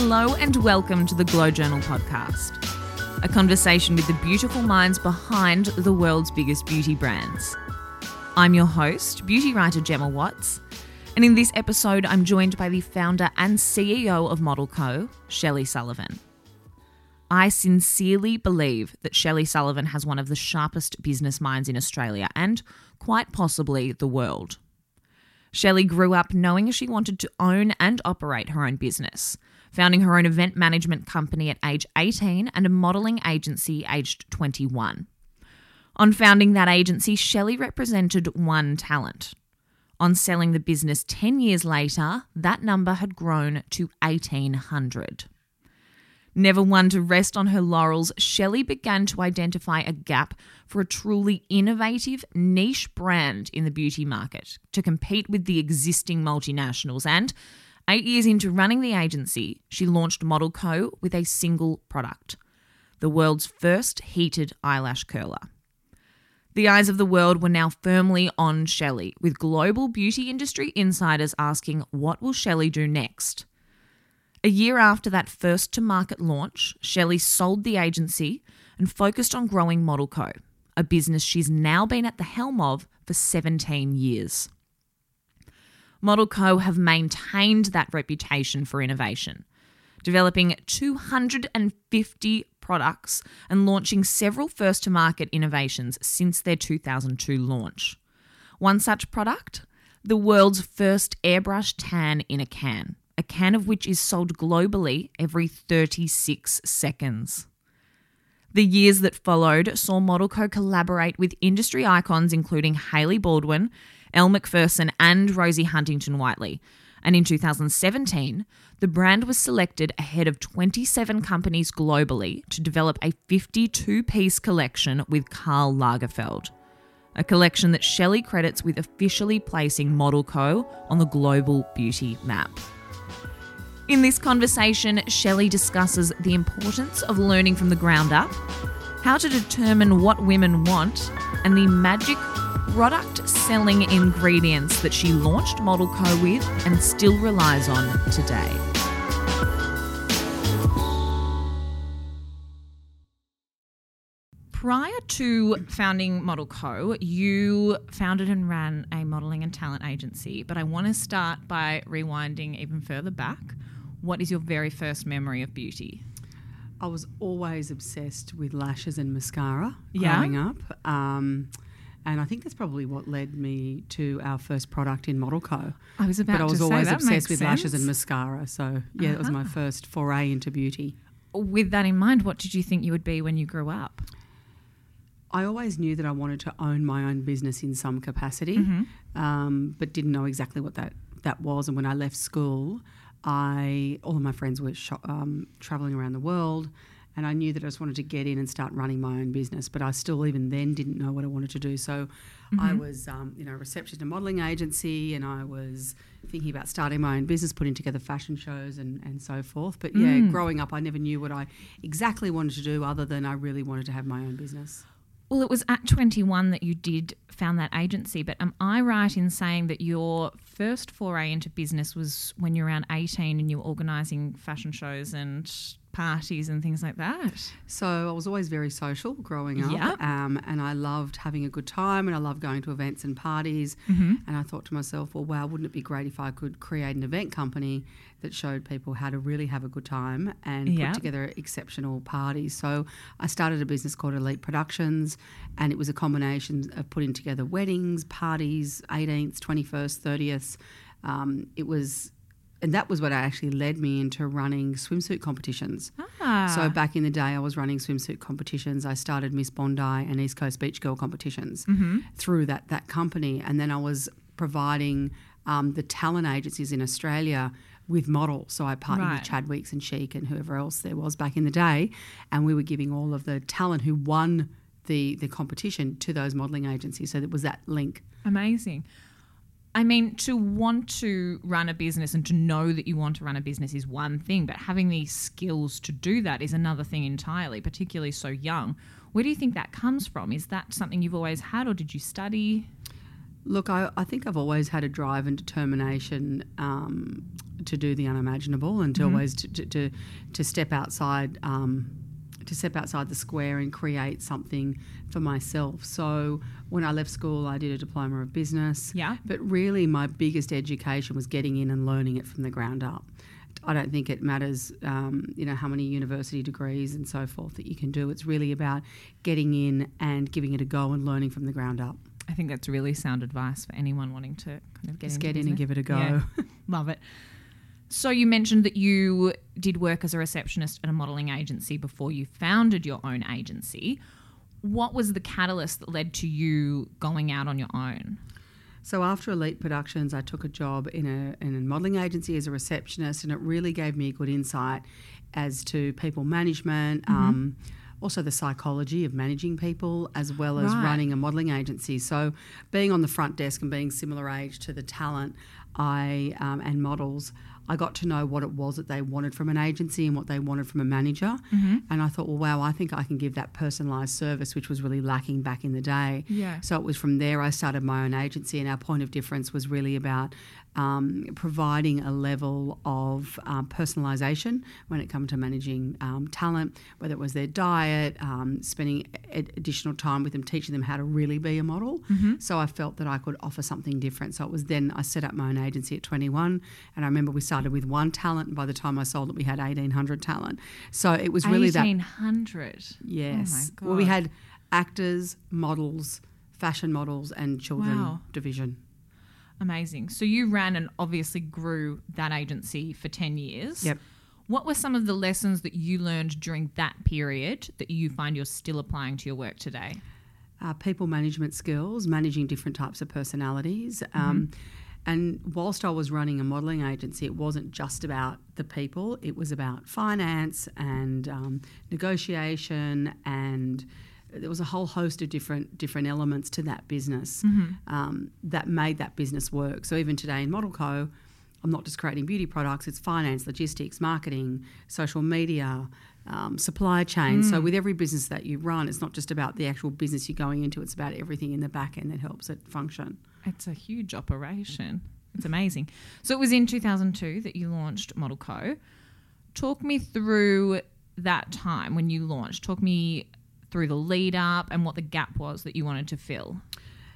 Hello and welcome to the Glow Journal podcast, a conversation with the beautiful minds behind the world's biggest beauty brands. I'm your host, beauty writer Gemma Watts, and in this episode, I'm joined by the founder and CEO of Model Co, Shelley Sullivan. I sincerely believe that Shelley Sullivan has one of the sharpest business minds in Australia and quite possibly the world. Shelley grew up knowing she wanted to own and operate her own business, founding her own event management company at age 18 and a modelling agency aged 21. On founding that agency, Shelley represented one talent. On selling the business 10 years later, that number had grown to 1,800. Never one to rest on her laurels, Shelley began to identify a gap for a truly innovative, niche brand in the beauty market to compete with the existing multinationals. And eight years into running the agency, she launched Model Co. with a single product the world's first heated eyelash curler. The eyes of the world were now firmly on Shelley, with global beauty industry insiders asking, What will Shelley do next? A year after that first to market launch, Shelley sold the agency and focused on growing Model Co, a business she's now been at the helm of for 17 years. Model Co have maintained that reputation for innovation, developing 250 products and launching several first to market innovations since their 2002 launch. One such product, the world's first airbrush tan in a can a can of which is sold globally every 36 seconds. The years that followed saw Model Co collaborate with industry icons including Hailey Baldwin, Elle Macpherson, and Rosie Huntington Whiteley. And in 2017, the brand was selected ahead of 27 companies globally to develop a 52 piece collection with Karl Lagerfeld. A collection that Shelley credits with officially placing Model Co on the global beauty map. In this conversation, Shelley discusses the importance of learning from the ground up, how to determine what women want, and the magic product selling ingredients that she launched Model Co with and still relies on today. Prior to founding Model Co, you founded and ran a modelling and talent agency. But I want to start by rewinding even further back. What is your very first memory of beauty? I was always obsessed with lashes and mascara Yeah? growing up. Um, and I think that's probably what led me to our first product in Model Co. I was about But I was always obsessed with lashes and mascara. So, yeah, it was my Ah. first foray into beauty. With that in mind, what did you think you would be when you grew up? I always knew that I wanted to own my own business in some capacity, Mm-hmm. um, but didn't know exactly what that, that was. And when I left school, I all of my friends were sho- um, traveling around the world, and I knew that I just wanted to get in and start running my own business. But I still, even then, didn't know what I wanted to do. So I was, um, you know, receptionist a modelling agency, and I was thinking about starting my own business, putting together fashion shows and, and so forth. But yeah, growing up, I never knew what I exactly wanted to do, other than I really wanted to have my own business. Well, it was at 21 that you did found that agency, but am I right in saying that your first foray into business was when you were around 18 and you were organising fashion shows and parties and things like that? So I was always very social growing up, Yep. um, and I loved having a good time, and I loved going to events and parties. Mm-hmm. And I thought to myself, well, wow, wouldn't it be great if I could create an event company that showed people how to really have a good time and Yep. put together exceptional parties? So I started a business called Elite Productions, and it was a combination of putting together weddings, parties, 18th, 21st, 30th. Um, it was. And that was what actually led me into running swimsuit competitions. Ah, So back in the day, I was running swimsuit competitions. I started Miss Bondi and East Coast Beach Girl competitions Mm-hmm. through that that company, and then I was providing um, the talent agencies in Australia with models. So I partnered Right. with Chadwicks and Chic and whoever else there was back in the day, and we were giving all of the talent who won the the competition to those modelling agencies. So there was that link. amazing. I mean, to want to run a business and to know that you want to run a business is one thing, but having the skills to do that is another thing entirely, particularly so young. Where do you think that comes from? Is that something you've always had, or did you study? Look, I, I think I've always had a drive and determination um, to do the unimaginable and to always to, to, to, to step outside um, to step outside the square and create something for myself. So when I left school, I did a diploma of business. Yeah. But really, my biggest education was getting in and learning it from the ground up. I don't think it matters, um, you know, how many university degrees and so forth that you can do. It's really about getting in and giving it a go and learning from the ground up. I think that's really sound advice for anyone wanting to kind of get Just get in and give it a go. Yeah. Love it. So you mentioned that you did work as a receptionist at a modeling agency before you founded your own agency. What was the catalyst that led to you going out on your own? So after Elite Productions, I took a job in a, in a modelling agency as a receptionist, and it really gave me a good insight as to people management, Mm-hmm. um, also the psychology of managing people, as well as Right. running a modelling agency. So being on the front desk and being similar age to the talent, I um, and models. I got to know what it was that they wanted from an agency and what they wanted from a manager. Mm-hmm. And I thought, well, wow, I think I can give that personalised service, which was really lacking back in the day. Yeah. So it was from there I started my own agency, and our point of difference was really about um, providing a level of um, personalisation when it comes to managing um, talent, whether it was their diet, um, spending ad- additional time with them, teaching them how to really be a model. So I felt that I could offer something different. So it was then I set up my own agency at 21, and I remember we started with one talent, and by the time I sold it, we had 1,800 talent. So it was really that Eighteen hundred. Yes. Oh my Well, we had actors, models, fashion models, and children Wow. division. Amazing. So you ran and obviously grew that agency for 10 years. Yep. What were some of the lessons that you learned during that period that you find you're still applying to your work today? Uh, people management skills, managing different types of personalities. Um, And whilst I was running a modelling agency, it wasn't just about the people, it was about finance and um, negotiation and there was a whole host of different different elements to that business um, that made that business work. So even today in Model Co, I'm not just creating beauty products; it's finance, logistics, marketing, social media, um, supply chain. So with every business that you run, it's not just about the actual business you're going into; it's about everything in the back end that helps it function. It's a huge operation. It's amazing. So it was in 2002 that you launched Model Co. Talk me through that time when you launched. Talk me through the lead up and what the gap was that you wanted to fill.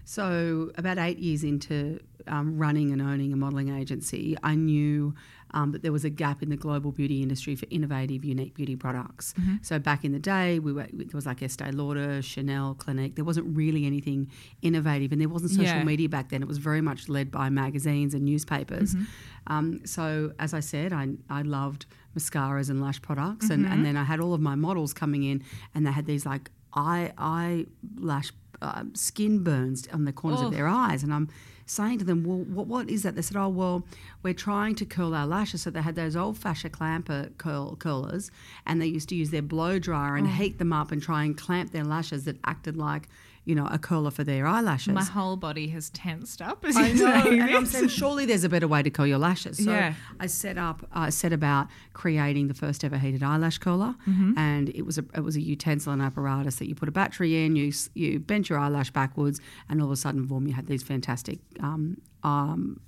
So, about eight years into um, running and owning a modelling agency, I knew um, that there was a gap in the global beauty industry for innovative, unique beauty products. So, back in the day, we were, there was like Estee Lauder, Chanel, Clinique. There wasn't really anything innovative, and there wasn't social Yeah. media back then. It was very much led by magazines and newspapers. Um, so, as I said, I, I loved mascaras and lash products, and, and then I had all of my models coming in, and they had these like eye eye lash uh, skin burns on the corners Oh. of their eyes, and I'm saying to them, "Well, what, what is that?" They said, "Oh, well, we're trying to curl our lashes." So they had those old-fashioned clamper curl curlers, and they used to use their blow dryer Oh. and heat them up and try and clamp their lashes that acted like, you know, a curler for their eyelashes. My whole body has tensed up as I know, and I'm saying surely there's a better way to curl your lashes. So Yeah. I set up, I set about creating the first ever heated eyelash curler, Mm-hmm. and it was a it was a utensil and apparatus that you put a battery in, you you bent your eyelash backwards, and all of a sudden, boom, you had these fantastic. Um, um,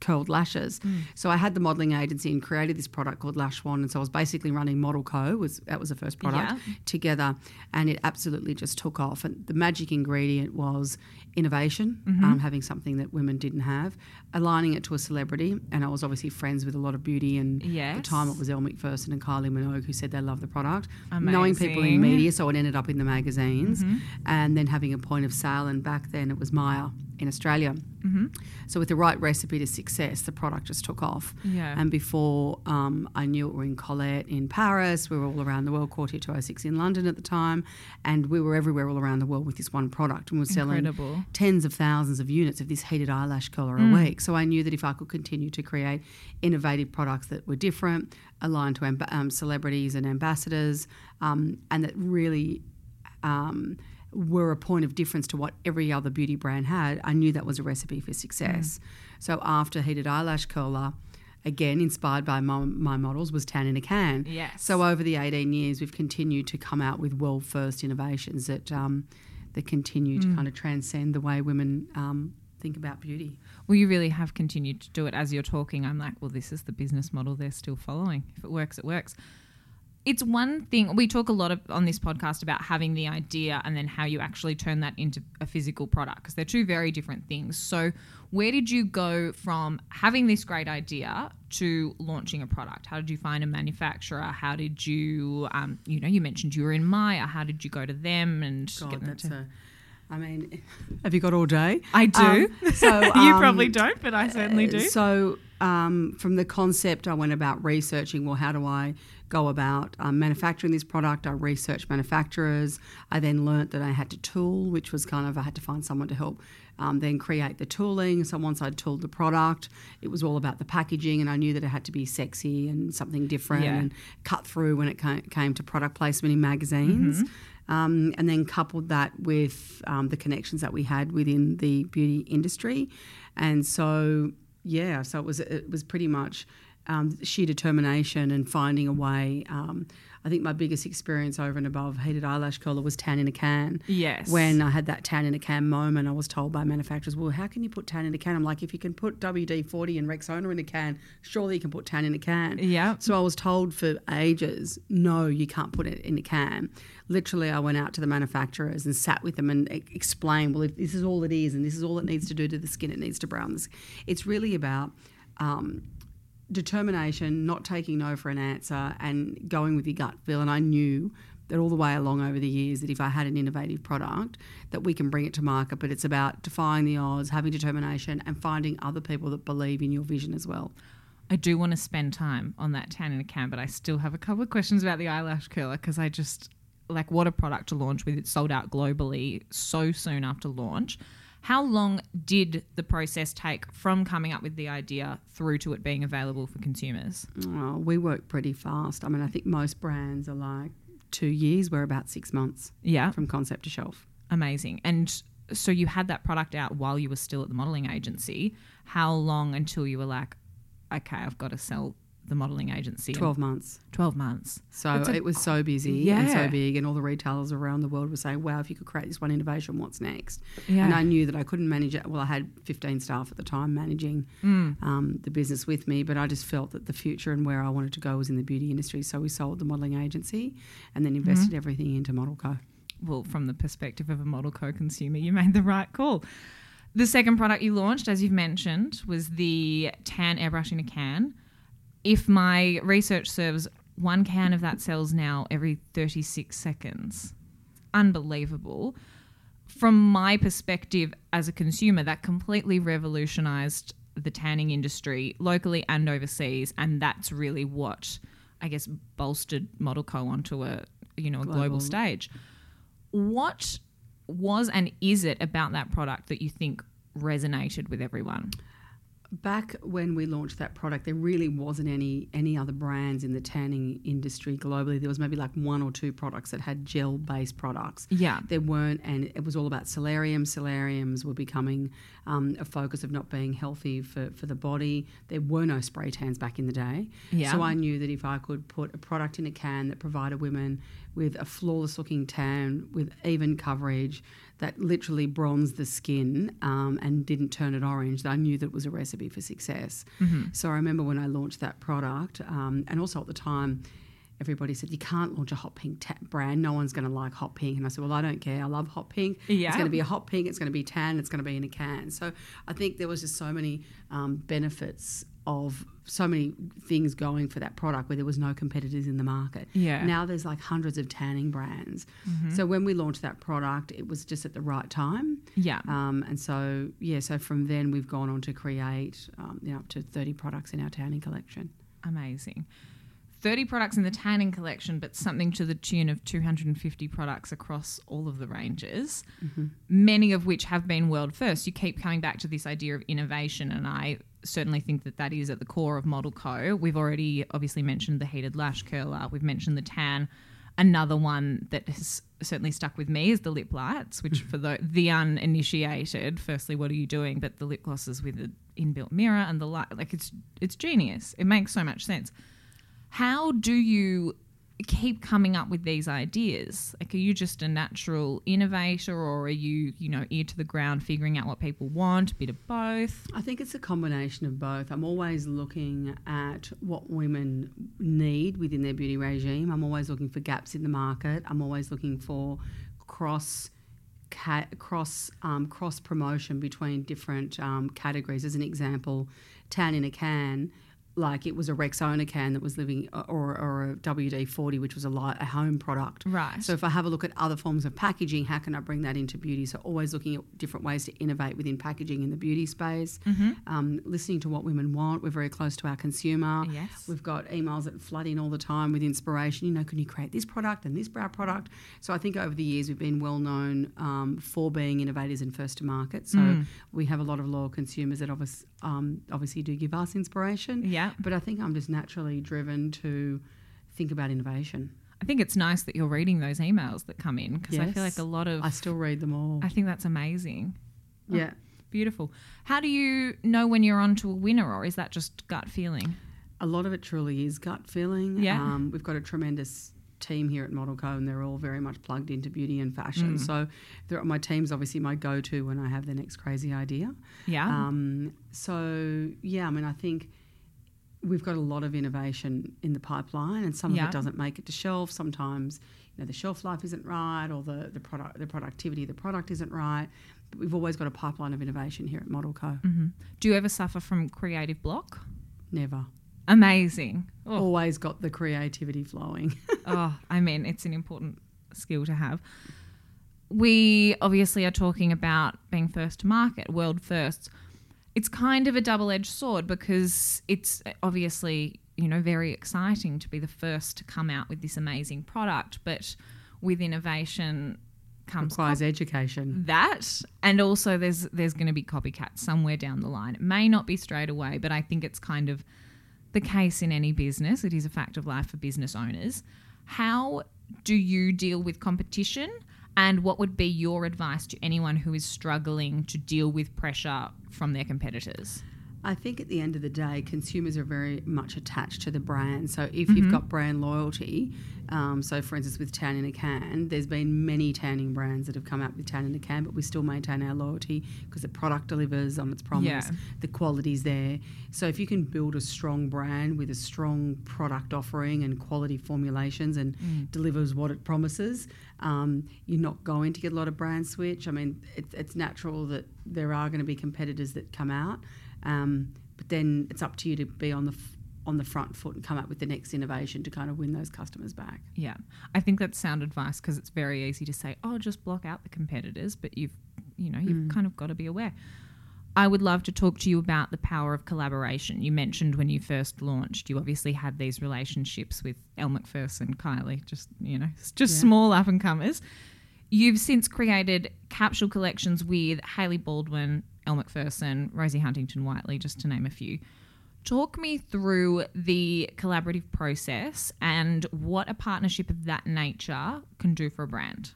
curled lashes. Mm. So I had the modelling agency and created this product called Lash One, and so I was basically running Model Co. was that was the first product Yeah. together, and it absolutely just took off. And the magic ingredient was innovation, Mm-hmm. um, having something that women didn't have, aligning it to a celebrity. And I was obviously friends with a lot of beauty, and at the time it was Elle Macpherson and Kylie Minogue who said they loved the product. Knowing people in media, so it ended up in the magazines, and then having a point of sale. And back then it was Myer in Australia. So with the right recipe to success, the product just took off. Yeah. And before um, I knew it, we were in Colette in Paris. We were all around the world. Quartier 206 in London at the time, and we were everywhere all around the world with this one product, and we we're selling Incredible. tens of thousands of units of this heated eyelash curler Mm. a week. So I knew that if I could continue to create innovative products that were different, aligned to amb- um, celebrities and ambassadors, um, and that really um, were a point of difference to what every other beauty brand had, I knew that was a recipe for success. So after heated eyelash curler, again inspired by my, my models, was tan in a can. Yes. So over the 18 years, we've continued to come out with world first innovations that um, that continue to kind of transcend the way women um, think about beauty. Well, you really have continued to do it as you're talking. I'm like, well, this is the business model they're still following. If it works, it works. It's one thing we talk a lot of, on this podcast about having the idea and then how you actually turn that into a physical product because they're two very different things. So, where did you go from having this great idea to launching a product? How did you find a manufacturer? How did you, um, you know, you mentioned you were in Myer. How did you go to them and God, get them that's to? a. I mean, have you got all day? I do. Um, so you um, probably don't, but I certainly Uh, do. So, um, from the concept, I went about researching. Well, how do I go about um, manufacturing this product? I researched manufacturers. I then learnt that I had to tool, which was kind of I had to find someone to help. Um, then create the tooling. So once I'd tooled the product, it was all about the packaging, and I knew that it had to be sexy and something different Yeah. and cut through when it ca- came to product placement in magazines. Um, and then coupled that with um, the connections that we had within the beauty industry, and so yeah, so it was it was pretty much um, sheer determination and finding a way. Um, I think my biggest experience over and above heated eyelash curler was tan in a can. Yes. When I had that tan in a can moment, I was told by manufacturers, "Well, how can you put tan in a can?" I'm like, "If you can put WD forty and Rexona in a can, surely you can put tan in a can." Yeah. So I was told for ages, no, you can't put it in a can. Literally, I went out to the manufacturers and sat with them and e- explained, well, if this is all it is and this is all it needs to do to the skin, it needs to brown the skin. It's really about um, determination, not taking no for an answer, and going with your gut feel. And I knew that all the way along over the years that if I had an innovative product, that we can bring it to market. But it's about defying the odds, having determination, and finding other people that believe in your vision as well. I do want to spend time on that tan in a can, but I still have a couple of questions about the eyelash curler because I just like what a product to launch with. It sold out globally so soon after launch. How long did the process take from coming up with the idea through to it being available for consumers? Oh, we work pretty fast. I mean, I think most brands are like two years. We're about six months Yeah, from concept to shelf. amazing. And so you had that product out while you were still at the modeling agency. How long until you were like, okay, I've got to sell the modeling agency? 12 months. 12 months. So a- it was so busy and so big, and all the retailers around the world were saying, wow, if you could create this one innovation, what's next? Yeah. And I knew that I couldn't manage it. Well, I had 15 staff at the time managing Mm. um, the business with me, but I just felt that the future and where I wanted to go was in the beauty industry. So we sold the modelling agency and then invested Mm-hmm. everything into Model Co. well, from the perspective of a model co consumer, you made the right call. The second product you launched, as you've mentioned, was the tan airbrush in a can. If my research serves, one can of that sells now every 36 seconds. Unbelievable. From my perspective as a consumer, that completely revolutionized the tanning industry locally and overseas. And that's really what, I guess, bolstered Model Co onto a, you know, a global Global. stage. What was and is it about that product that you think resonated with everyone? Back when we launched that product, there really wasn't any any other brands in the tanning industry globally. There was maybe like one or two products that had gel based products. Yeah. There weren't, and it was all about solarium. Solariums were becoming um, a focus of not being healthy for, for the body. There were no spray tans back in the day. Yeah. So I knew that if I could put a product in a can that provided women with a flawless looking tan with even coverage that literally bronzed the skin um, and didn't turn it orange, that I knew that it was a recipe for success. So I remember when I launched that product, um, and also at the time, everybody said you can't launch a hot pink ta- brand. No one's going to like hot pink. And I said, well, I don't care. I love hot pink. Yeah. It's going to be a hot pink. It's going to be tan. It's going to be in a can. So I think there was just so many um, benefits of so many things going for that product where there was no competitors in the market. Yeah. Now there's like hundreds of tanning brands. So when we launched that product, it was just at the right time. Yeah. Um, and so, yeah, so from then we've gone on to create um, you know, up to 30 products in our tanning collection. Amazing. 30 products in the tanning collection, but something to the tune of 250 products across all of the ranges, many of which have been world first. You keep coming back to this idea of innovation, and I certainly think that that is at the core of Model Co. We've already obviously mentioned the heated lash curler, we've mentioned the tan. Another one that has certainly stuck with me is the lip lights, which mm-hmm. for the, the uninitiated, firstly, what are you doing? But the lip glosses with the inbuilt mirror and the light, like it's it's genius. It makes so much sense. How do you keep coming up with these ideas? Like, are you just a natural innovator, or are you, you know, ear to the ground, figuring out what people want? A bit of both. I think it's a combination of both. I'm always looking at what women need within their beauty regime. I'm always looking for gaps in the market. I'm always looking for cross. Ca- cross um, cross promotion between different um, categories. As an example, tan in a can like it was a Rexona can that was living, or, or a WD 40, which was a, light, a home product. Right. So if I have a look at other forms of packaging, how can I bring that into beauty? So always looking at different ways to innovate within packaging in the beauty space, Mm-hmm. um, listening to what women want. We're very close to our consumer. Yes. We've got emails that flood in all the time with inspiration. You know, can you create this product and this brow product? So I think over the years we've been well known um, for being innovators and first to market. So Mm. we have a lot of loyal consumers that obviously, um, obviously do give us inspiration. Yeah. But I think I'm just naturally driven to think about innovation. I think it's nice that you're reading those emails that come in because I feel like a lot of. I still read them all. I think that's amazing. yeah. Beautiful. How do you know when you're onto a winner, or is that just gut feeling? A lot of it truly is gut feeling. Yeah. Um, we've got a tremendous team here at Model Co, and they're all very much plugged into beauty and fashion. Mm. So they're, my team's obviously my go to when I have the next crazy idea. Yeah. Um, so, yeah, I mean, I think we've got a lot of innovation in the pipeline, and some Yeah. of it doesn't make it to shelf. Sometimes, you know, the shelf life isn't right, or the, the product, the productivity of the product isn't right. But we've always got a pipeline of innovation here at Model Co. hmm Do you ever suffer from creative block? Never. Amazing. Oh, Always got the creativity flowing. oh, I mean, it's an important skill to have. We obviously are talking about being first to market, world firsts. It's kind of a double edged sword because it's uh, obviously, you know, very exciting to be the first to come out with this amazing product, but with innovation comes Requires education. that and also there's there's going to be copycats somewhere down the line. It may not be straight away but i think it's kind of the case in any business. It is a fact of life for business owners. How do you deal with competition and what would be your advice to anyone who is struggling to deal with pressure from their competitors I think at the end of the day, consumers are very much attached to the brand. So if Mm-hmm. you've got brand loyalty, um, so for instance with Tan in a Can, there's been many tanning brands that have come out with Tan in a Can, but we still maintain our loyalty because the product delivers on its promise, Yeah. the quality's there. So if you can build a strong brand with a strong product offering and quality formulations and Mm. delivers what it promises, um, you're not going to get a lot of brand switch. I mean, it's, it's natural that there are going to be competitors that come out. Um, but then it's up to you to be on the f- on the front foot and come up with the next innovation to kind of win those customers back. yeah i think that's sound advice because it's very easy to say oh just block out the competitors but you've you know you've kind of got to be aware I would love to talk to you about the power of collaboration. You mentioned when you first launched, you obviously had these relationships with Elle Macpherson, Kylie, just you know, just Yeah. small up and comers. You've since created capsule collections with Hailey Baldwin, Elle Macpherson, Rosie Huntington Whiteley, just to name a few. Talk me through the collaborative process and what a partnership of that nature can do for a brand.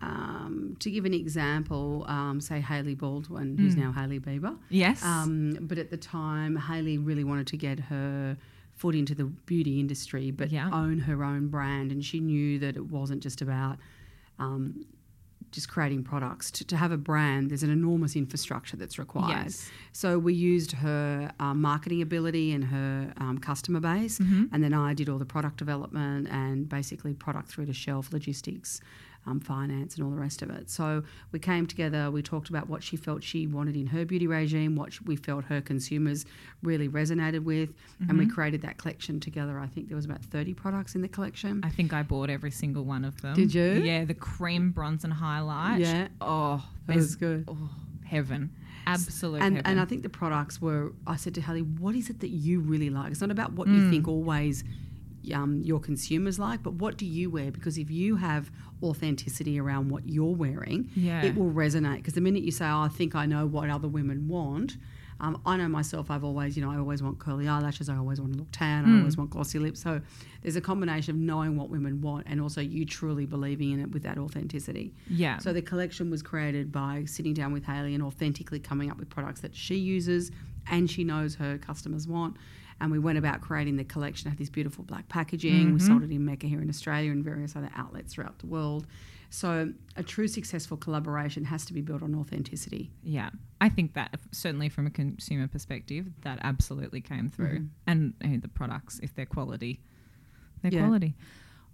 Um, to give an example, um, say Hailey Baldwin, who's now Hailey Bieber. Yes. Um, but at the time, Hailey really wanted to get her foot into the beauty industry, but Yeah. own her own brand. And she knew that it wasn't just about um, just creating products. To, to have a brand, there's an enormous infrastructure that's required. Yes. So we used her um, marketing ability and her um, customer base, Mm-hmm. and then I did all the product development and basically product through to shelf logistics. Um, finance and all the rest of it. So we came together. We talked about what she felt she wanted in her beauty regime, what we felt her consumers really resonated with, and Mm-hmm. we created that collection together. I think there was about thirty products in the collection. I think I bought every single one of them. Did you? Yeah, the cream bronze and highlight. Yeah. Oh, That was good. oh, heaven. Absolutely. and, and I think the products were. I said to Hailey, "What is it that you really like? It's not about what Mm. you think always um, your consumers like, but what do you wear? Because if you have authenticity around what you're wearing, Yeah. it will resonate. Because the minute you say, "Oh, I think I know what other women want," um, I know myself. I've always, you know, I always want curly eyelashes. I always want to look tan. I always want glossy lips. So there's a combination of knowing what women want and also you truly believing in it with that authenticity. yeah. So the collection was created by sitting down with Hailey and authentically coming up with products that she uses and she knows her customers want. And we went about creating the collection. Had this beautiful black packaging. We sold it in Mecca here in Australia and various other outlets throughout the world. So a true successful collaboration has to be built on authenticity. Yeah, I think that certainly from a consumer perspective, that absolutely came through. And uh, the products, if they're quality, they're Yeah. quality.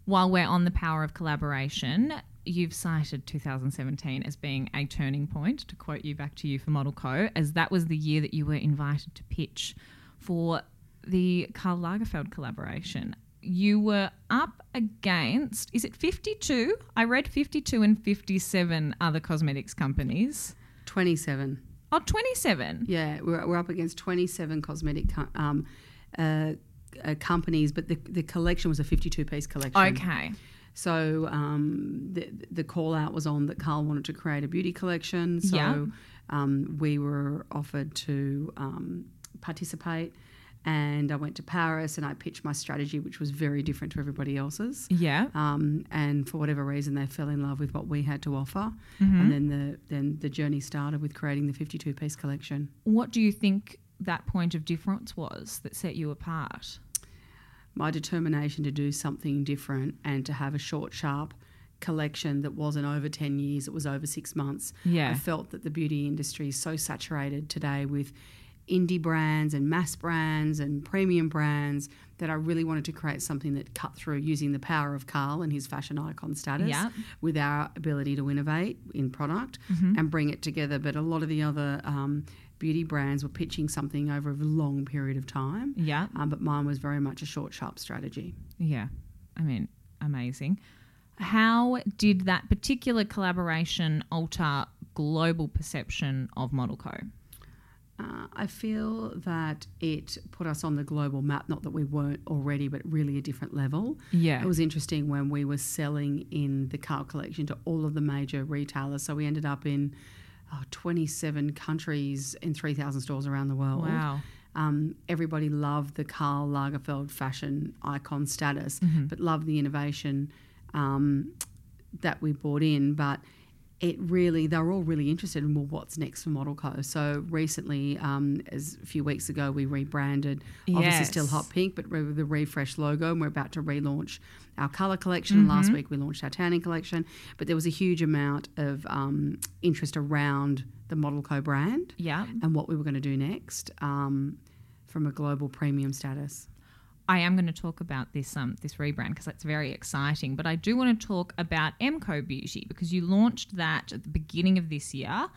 While we're on the power of collaboration, you've cited 2017 as being a turning point, to quote you back to you for Model Co, as that was the year that you were invited to pitch for the Karl Lagerfeld collaboration. You were up against, is it 52? I read 52 and 57 other cosmetics companies. 27. Oh, 27. Yeah, we're, we're up against 27 cosmetic co- um, uh, uh, companies, but the, the collection was a 52 piece collection. Okay. So um, the, the call out was on that Karl wanted to create a beauty collection. So Yeah. um, we were offered to um, participate. And I went to Paris and I pitched my strategy, which was very different to everybody else's. Yeah. Um, and for whatever reason, they fell in love with what we had to offer. Mm-hmm. And then the then the journey started with creating the 52 piece collection. What do you think that point of difference was that set you apart? my determination to do something different and to have a short, sharp collection that wasn't over 10 years, it was over six months. Yeah. I felt that the beauty industry is so saturated today with indie brands and mass brands and premium brands that I really wanted to create something that cut through using the power of Karl and his fashion icon status Yeah. with our ability to innovate in product and bring it together. But a lot of the other um, beauty brands were pitching something over a long period of time. Yeah. Um, but mine was very much a short, sharp strategy. Yeah. I mean, amazing. How did that particular collaboration alter global perception of Model Co? Uh, I feel that it put us on the global map, not that we weren't already, but really a different level. Yeah. It was interesting when we were selling in the Karl collection to all of the major retailers. So we ended up in oh, 27 countries in 3,000 stores around the world. Wow. Um, everybody loved the Karl Lagerfeld fashion icon status, but loved the innovation um, that we brought in. But it really, they were all really interested in well, what's next for Model Co. So recently, um, as a few weeks ago, we rebranded, yes. obviously still hot pink, but with the refresh logo, and we're about to relaunch our color collection. And Last week we launched our tanning collection, but there was a huge amount of um, interest around the Model Co brand Yeah. and what we were going to do next um, from a global premium status. I am going to talk about this um this rebrand because that's very exciting. But I do want to talk about MCoBeauty because you launched that at the beginning of this year.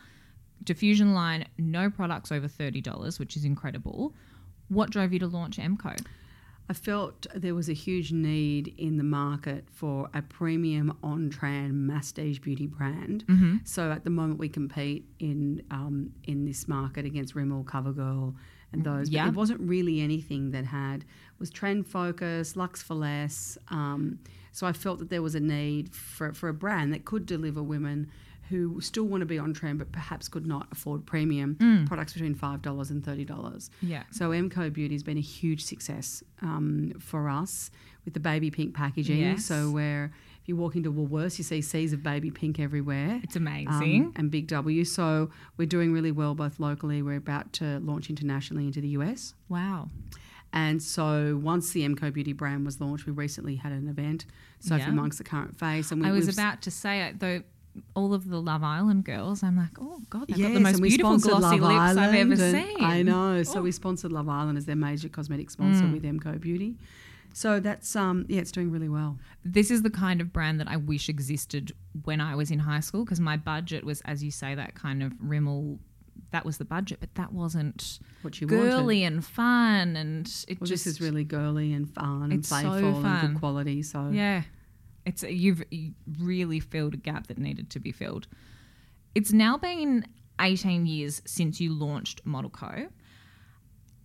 Diffusion line, no products over thirty dollars, which is incredible. What drove you to launch MCo? I felt there was a huge need in the market for a premium on-trend masstige beauty brand. So at the moment we compete in um, in this market against Rimmel, CoverGirl, and those. Yeah. But it wasn't really anything that had was trend focused, lux for less. Um, so I felt that there was a need for for a brand that could deliver women who still want to be on trend but perhaps could not afford premium products between five dollars and thirty dollars. Yeah. So MCoBeauty has been a huge success um, for us with the baby pink packaging. Yes. So where if you walk into Woolworths, you see seas of baby pink everywhere. It's amazing. Um, and Big W. So we're doing really well both locally. We're about to launch internationally into the US. wow. And so once the MCoBeauty brand was launched, we recently had an event, Sophie Yeah. Monk's the current face. And we, I was about to say it though. All of the Love Island girls, I'm like, oh god, they've got the most beautiful glossy Love lips I've ever seen. I know. So Oh. we sponsored Love Island as their major cosmetic sponsor Mm. with MCoBeauty. So that's um yeah, it's doing really well. this is the kind of brand that I wish existed when I was in high school because my budget was, as you say, that kind of Rimmel. That was the budget, but that wasn't What you wanted. girly and fun, and it Well, just this is really girly and fun and It's so playful and good quality. So yeah. It's you've really filled a gap that needed to be filled. It's now been 18 years since you launched Model Co.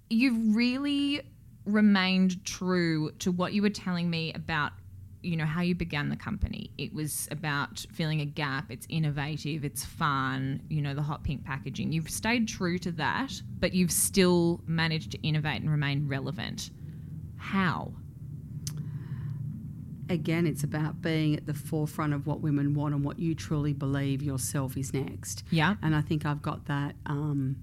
You've really remained true to what you were telling me about you know how you began the company. It was about filling a gap. It's innovative. It's fun you know the hot pink packaging. You've stayed true to that but you've still managed to innovate and remain relevant. How again, it's about being at the forefront of what women want and what you truly believe yourself is next. yeah And I think I've got that um,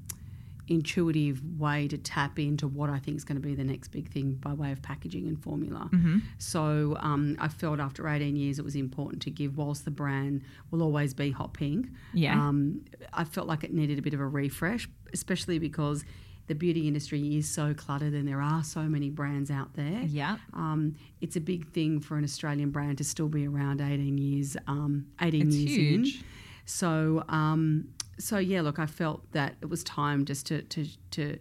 intuitive way to tap into what I think is going to be the next big thing by way of packaging and formula. Mm-hmm. So um, I felt after 18 years it was important to give, whilst the brand will always be hot pink, Yeah. um, I felt like it needed a bit of a refresh, especially because the beauty industry is so cluttered and there are so many brands out there. yeah. Um, it's a big thing for an Australian brand to still be around 18 years, um, 18 It's years huge. in. So, um, so yeah, look, I felt that it was time just to to to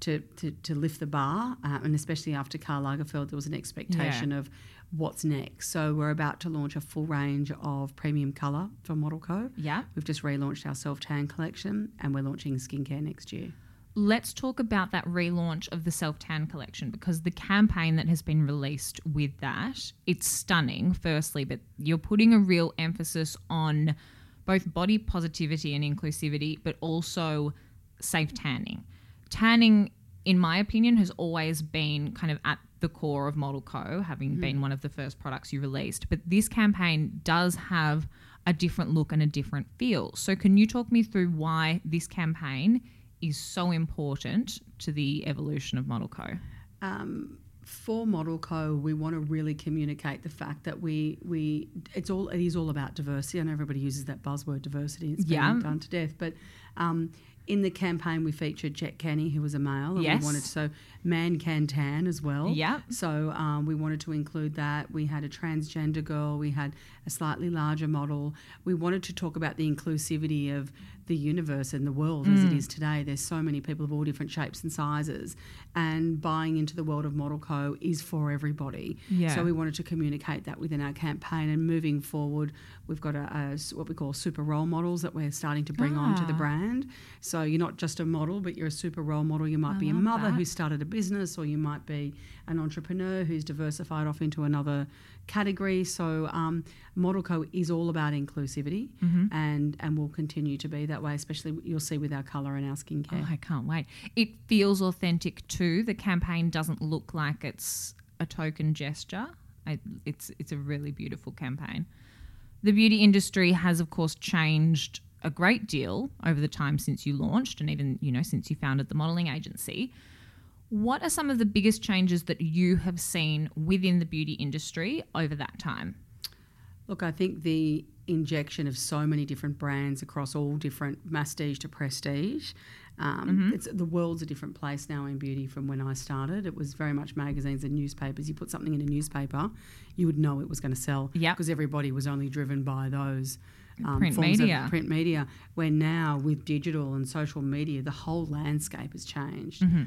to, to, to lift the bar, uh, and especially after Karl Lagerfeld, there was an expectation of what's next. So we're about to launch a full range of premium colour for Model Co. Yeah. We've just relaunched our self tan collection, and we're launching skincare next year. Let's talk about that relaunch of the self tan collection because the campaign that has been released with that, it's stunning, firstly, but you're putting a real emphasis on both body positivity and inclusivity, but also safe tanning. Tanning, in my opinion, has always been kind of at the core of Model Co, having hmm. been one of the first products you released. But this campaign does have a different look and a different feel. So, can you talk me through why this campaign is so important to the evolution of Model Co? um, for Model Co, we want to really communicate the fact that we we it's all it is all about diversity. I know everybody uses that buzzword diversity. It's been Yeah. done to death, but um, in the campaign we featured Jett Kenny, who was a male, and Yes. we wanted so man can tan as well. Yeah. So um, we wanted to include that. We had a transgender girl. We had a slightly larger model. We wanted to talk about the inclusivity of the universe and the world as it Mm. today. There's so many people of all different shapes and sizes, and buying into the world of Model Co is for everybody. Yeah. So we wanted to communicate that within our campaign. And moving forward, we've got a, a what we call super role models that we're starting to bring onto the Ah. brand. So you're not just a model, but you're a super role model. You might I be a mother that. who started a business, or you might be an entrepreneur who's diversified off into another category. So um, Model Co is all about inclusivity, Mm-hmm. and and will continue to be that way. Especially you'll see with our color and our skincare. Oh, I can't wait. It feels authentic too. The campaign doesn't look like it's a token gesture. I, it's it's a really beautiful campaign. The beauty industry has, of course, changed a great deal over the time since you launched, and even you know since you founded the modeling agency. What are some of the biggest changes that you have seen within the beauty industry over that time? Look, I think the injection of so many different brands across all different masstige to prestige. Um, it's, the world's a different place now in beauty from when I started. It was very much magazines and newspapers. You put something in a newspaper, you would know it was going to sell Yep. because everybody was only driven by those um, Print forms media. of print media. Where now with digital and social media, the whole landscape has changed. Mm-hmm.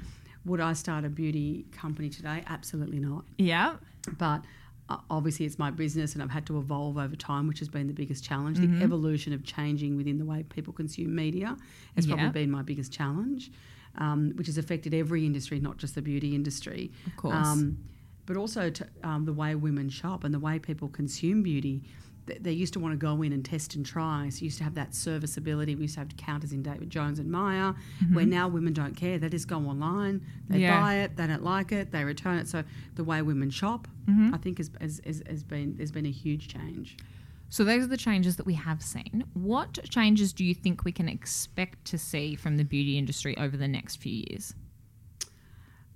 Would I start a beauty company today? Absolutely not Yeah, but uh, obviously it's my business and I've had to evolve over time, which has been the biggest challenge. Mm-hmm. The evolution of changing within the way people consume media has Yeah. probably been my biggest challenge, um, which has affected every industry, not just the beauty industry. of course. Um, but also to, um, the way women shop and the way people consume beauty. Th- They used to want to go in and test and try. So you used to have that serviceability. We used to have counters in David Jones and Myer, where now women don't care. They just go online, they Mm-hmm. Yeah. buy it, they don't like it, they return it. So the way women shop, Mm-hmm. I think, has, has, has, has been there's been a huge change. So those are the changes that we have seen. What changes do you think we can expect to see from the beauty industry over the next few years?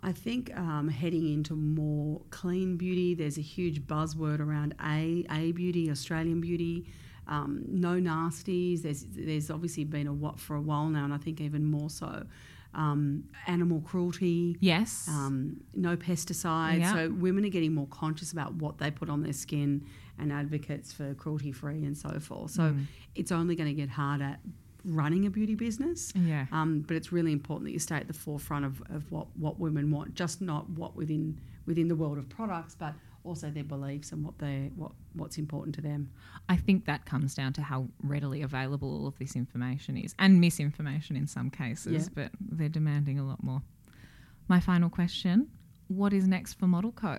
I think um, heading into more clean beauty, there's a huge buzzword around A A beauty, Australian beauty, um, no nasties. There's there's obviously been a what for a while now, and I think even more so. Um, animal cruelty, Yes. um, no pesticides. Yeah. So women are getting more conscious about what they put on their skin and advocates for cruelty free and so forth. So Mm. it's only going to get harder running a beauty business. yeah. Um, but it's really important that you stay at the forefront of, of what, what women want, just not what within within the world of products, but also their beliefs and what they what what's important to them. I think that comes down to how readily available all of this information is and misinformation in some cases, Yeah. but they're demanding a lot more. My final question What is next for Model Co?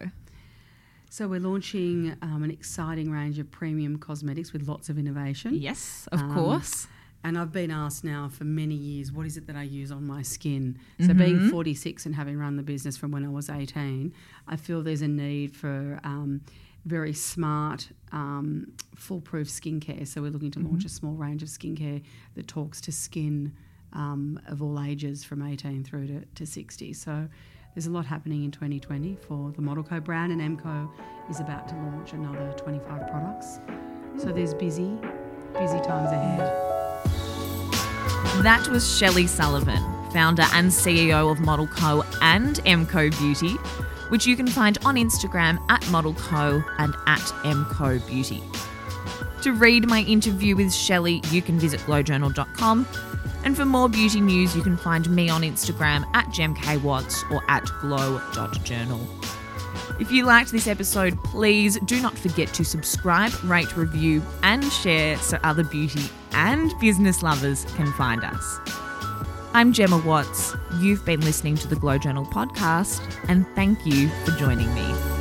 So we're launching um, an exciting range of premium cosmetics with lots of innovation. Yes, of Um, course. And I've been asked now for many years, what is it that I use on my skin? So, being 46 and having run the business from when I was 18, I feel there's a need for um, very smart, um, foolproof skincare. So, we're looking to launch a small range of skincare that talks to skin. um, of all ages from 18 through to, to 60. So there's a lot happening in 2020 for the Model Co brand, and MCO is about to launch another 25 products. So there's busy, busy times ahead. That was Shelley Sullivan, founder and CEO of Model Co and MCoBeauty, which you can find on Instagram at Model Co and at MCoBeauty. To read my interview with Shelley, you can visit glowjournal.com. And for more beauty news, you can find me on Instagram at gemkwatts or at glow.journal. If you liked this episode, please do not forget to subscribe, rate, review, and share so other beauty and business lovers can find us. I'm Gemma Watts. You've been listening to the Glow Journal podcast, and thank you for joining me.